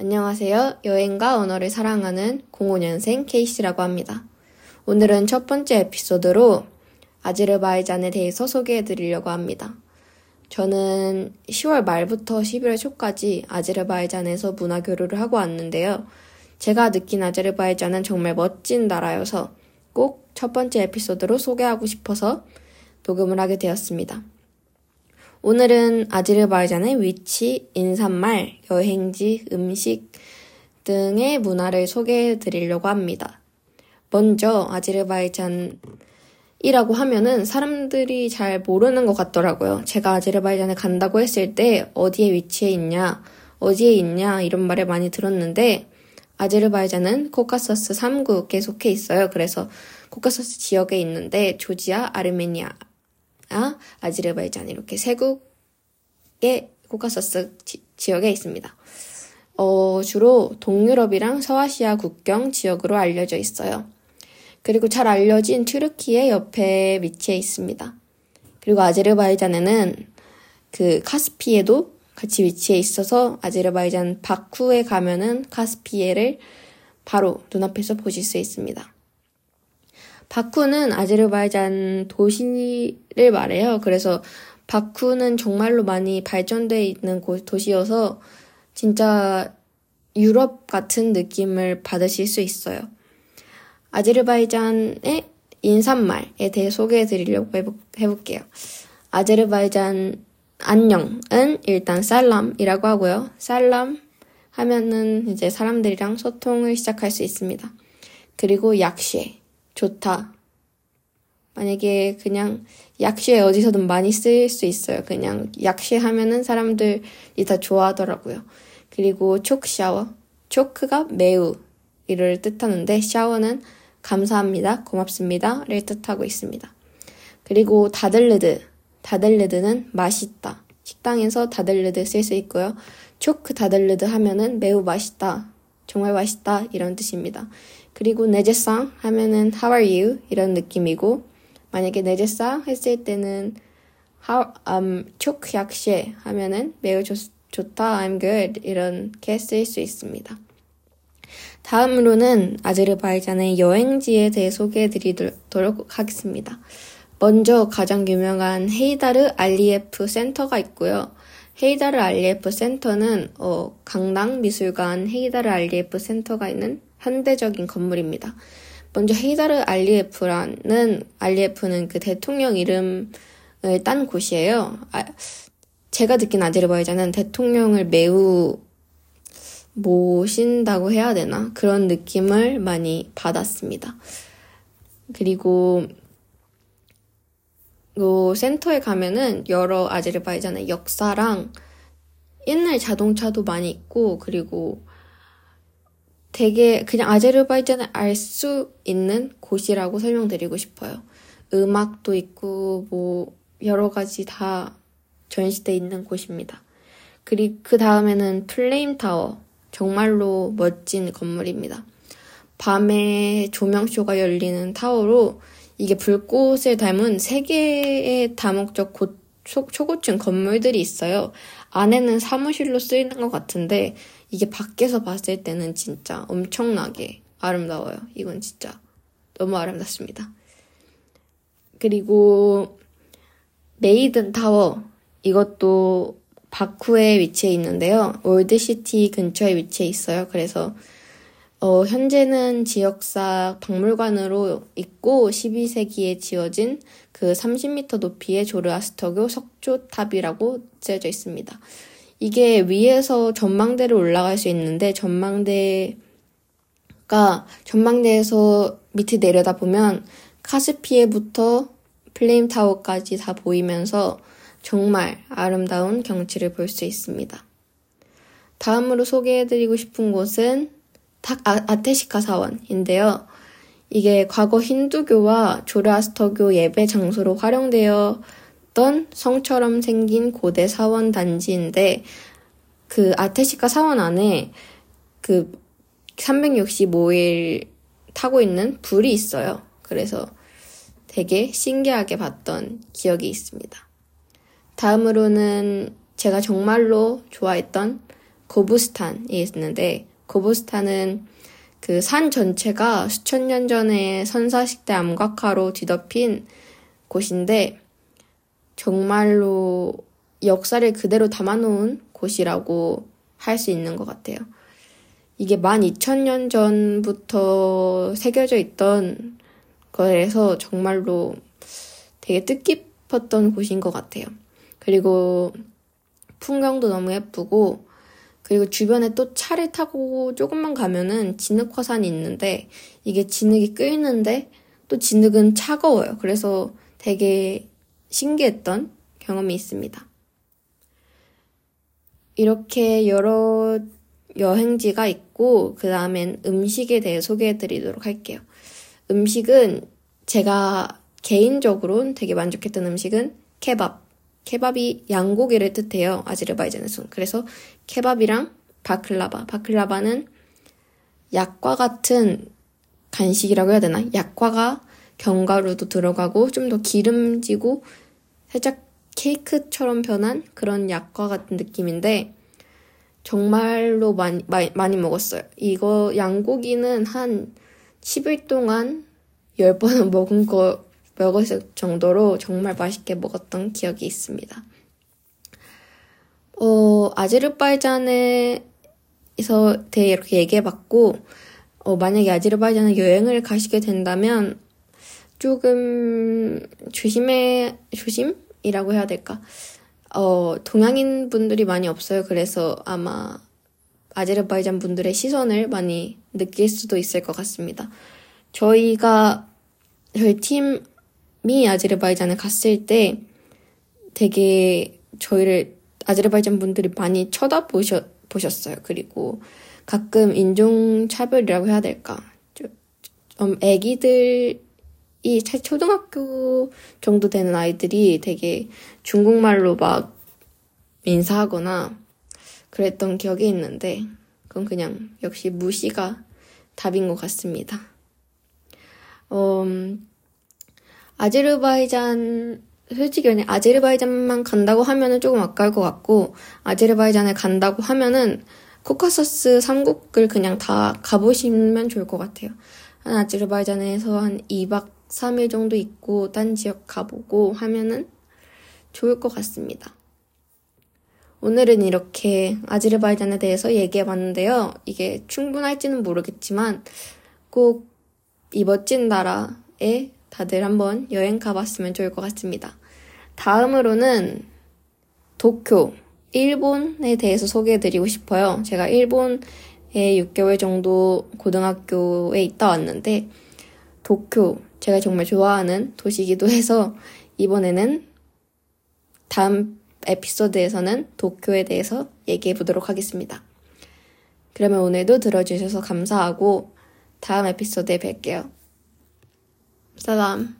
안녕하세요. 여행과 언어를 사랑하는 05년생 케이씨라고 합니다. 오늘은 첫 번째 에피소드로 아제르바이잔에 대해서 소개해 드리려고 합니다. 저는 10월 말부터 11월 초까지 아제르바이잔에서 문화 교류를 하고 왔는데요. 제가 느낀 아제르바이잔은 정말 멋진 나라여서 꼭 첫 번째 에피소드로 소개하고 싶어서 녹음을 하게 되었습니다. 오늘은 아제르바이잔의 위치, 인사말, 여행지, 음식 등의 문화를 소개해 드리려고 합니다. 먼저 아제르바이잔이라고 하면은 사람들이 잘 모르는 것 같더라고요. 제가 아제르바이잔에 간다고 했을 때 어디에 위치해 있냐, 어디에 있냐 이런 말을 많이 들었는데 아제르바이잔은 코카서스 3국에 속해 있어요. 그래서 코카서스 지역에 있는데 조지아, 아르메니아, 아, 아제르바이잔 이렇게 세국의 코카서스 지, 지역에 있습니다. 어, 주로 동유럽이랑 서아시아 국경 지역으로 알려져 있어요. 그리고 잘 알려진 튀르키의 옆에 위치해 있습니다. 그리고 아제르바이잔에는 그 카스피에도 같이 위치해 있어서 아제르바이잔 바쿠에 가면은 카스피에를 바로 눈앞에서 보실 수 있습니다. 바쿠는 아제르바이잔 도시를 말해요. 그래서 바쿠는 정말로 많이 발전되어 있는 도시여서 진짜 유럽 같은 느낌을 받으실 수 있어요. 아제르바이잔의 인사말에 대해 소개해 드리려고 해볼게요. 아제르바이잔 안녕은 일단 살람이라고 하고요. 살람 하면은 이제 사람들이랑 소통을 시작할 수 있습니다. 그리고 약시에 좋다. 만약에 그냥 약시에 어디서든 많이 쓰일 수 있어요. 그냥 약시 하면은 사람들이 다 좋아하더라고요. 그리고 촉 샤워. 초크가 매우 이를 뜻하는데 샤워는 감사합니다, 고맙습니다를 뜻하고 있습니다. 그리고 다들르드. 다들르드는 맛있다. 식당에서 다들르드 쓸 수 있고요. 초크 다들르드 하면은 매우 맛있다. 정말 맛있다. 이런 뜻입니다. 그리고 내제상 하면은 how are you 이런 느낌이고 만약에 내제상 했을 때는 how um 촉약시 하면은 매우 좋, 좋다 I'm good 이렇게 쓸수 있습니다. 다음으로는 아제르바이잔의 여행지에 대해 소개해 드리도록 하겠습니다. 먼저 가장 유명한 헤이다르 알리에프 센터가 있고요. 헤이다르 알리에프 센터는 어, 강당 미술관 헤이다르 알리에프 센터가 있는 현대적인 건물입니다. 먼저 헤이다르 알리에프라는 알리에프는 그 대통령 이름을 딴 곳이에요. 아, 제가 듣긴 아제르바이잔은 대통령을 매우 모신다고 해야 되나 그런 느낌을 많이 받았습니다. 그리고 요 센터에 가면은 여러 아제르바이잔의 역사랑 옛날 자동차도 많이 있고 그리고 되게 그냥 아제르바이잔을 알 수 있는 곳이라고 설명드리고 싶어요. 음악도 있고 뭐 여러 가지 다 전시돼 있는 곳입니다. 그리고 그 다음에는 플레임 타워. 정말로 멋진 건물입니다. 밤에 조명쇼가 열리는 타워로 이게 불꽃을 닮은 세 개의 다목적 고, 초, 초고층 건물들이 있어요. 안에는 사무실로 쓰이는 것 같은데 이게 밖에서 봤을 때는 진짜 엄청나게 아름다워요. 이건 진짜 너무 아름답습니다. 그리고 메이든 타워 이것도 바쿠에 위치해 있는데요. 올드시티 근처에 위치해 있어요. 그래서 어, 현재는 지역사 박물관으로 있고 12세기에 지어진 그 30m 높이의 조르아스터교 석조탑이라고 쓰여져 있습니다. 이게 위에서 전망대를 올라갈 수 있는데 전망대가 전망대에서 밑에 내려다 보면 카스피에부터 플레임 타워까지 다 보이면서 정말 아름다운 경치를 볼 수 있습니다. 다음으로 소개해드리고 싶은 곳은 탁 아, 아테시카 사원인데요. 이게 과거 힌두교와 조르아스터교 예배 장소로 활용되어 있었던 성처럼 생긴 고대 사원 단지인데 그 아테시카 사원 안에 그 365일 타고 있는 불이 있어요. 그래서 되게 신기하게 봤던 기억이 있습니다. 다음으로는 제가 정말로 좋아했던 고부스탄이 있는데 고부스탄은 그 산 전체가 수천 년 전에 선사식대 암각화로 뒤덮인 곳인데 정말로 역사를 그대로 담아놓은 곳이라고 할 수 있는 것 같아요. 이게 12,000년 전부터 새겨져 있던 거에서 정말로 되게 뜻깊었던 곳인 것 같아요. 그리고 풍경도 너무 예쁘고 그리고 주변에 또 차를 타고 조금만 가면은 진흙 화산이 있는데 이게 진흙이 끓는데 또 진흙은 차가워요. 그래서 되게 신기했던 경험이 있습니다. 이렇게 여러 여행지가 있고 그 다음엔 음식에 대해 소개해 드리도록 할게요. 음식은 제가 개인적으로 되게 만족했던 음식은 케밥. 케밥이 양고기를 뜻해요. 아제르바이잔에서. 그래서 케밥이랑 바클라바. 바클라바는 약과 같은 간식이라고 해야 되나? 약과가 견과류도 들어가고 좀 더 기름지고 살짝 케이크처럼 변한 그런 약과 같은 느낌인데 정말로 많이, 많이, 많이 먹었어요. 이거 양고기는 한 10일 동안 10번은 먹은 거, 먹었을 정도로 정말 맛있게 먹었던 기억이 있습니다. 어, 아제르바이잔에서 대해 이렇게 얘기해봤고, 어, 만약에 아제르바이잔에 여행을 가시게 된다면 조금 조심해, 조심이라고 해야 될까? 어, 동양인 분들이 많이 없어요. 그래서 아마 아제르바이잔 분들의 시선을 많이 느낄 수도 있을 것 같습니다. 저희가, 저희 팀 이 아제르바이잔에 갔을 때 되게 저희를 아제르바이잔 분들이 많이 쳐다보셨, 보셨어요. 그리고 가끔 인종차별이라고 해야 될까. 좀, 애기들 이 초등학교 정도 되는 아이들이 되게 중국말로 막 인사하거나 그랬던 기억이 있는데 그건 그냥 역시 무시가 답인 것 같습니다. 음, 아제르바이잔 솔직히 그냥 아제르바이잔만 간다고 하면은 조금 아까울 것 같고 아제르바이잔에 간다고 하면은 코카서스 3국을 그냥 다 가보시면 좋을 것 같아요. 아제르바이잔에서 한 2박 3일 정도 있고 딴 지역 가보고 하면은 좋을 것 같습니다. 오늘은 이렇게 아제르바이잔에 대해서 얘기해 봤는데요. 이게 충분할지는 모르겠지만 꼭 이 멋진 나라에 다들 한번 여행 가봤으면 좋을 것 같습니다. 다음으로는 도쿄, 일본에 대해서 소개해 드리고 싶어요. 제가 일본에 6개월 정도 고등학교에 있다 왔는데 도쿄, 제가 정말 좋아하는 도시이기도 해서 이번에는 다음 에피소드에서는 도쿄에 대해서 얘기해 보도록 하겠습니다. 그러면 오늘도 들어주셔서 감사하고 다음 에피소드에 뵐게요. 사람.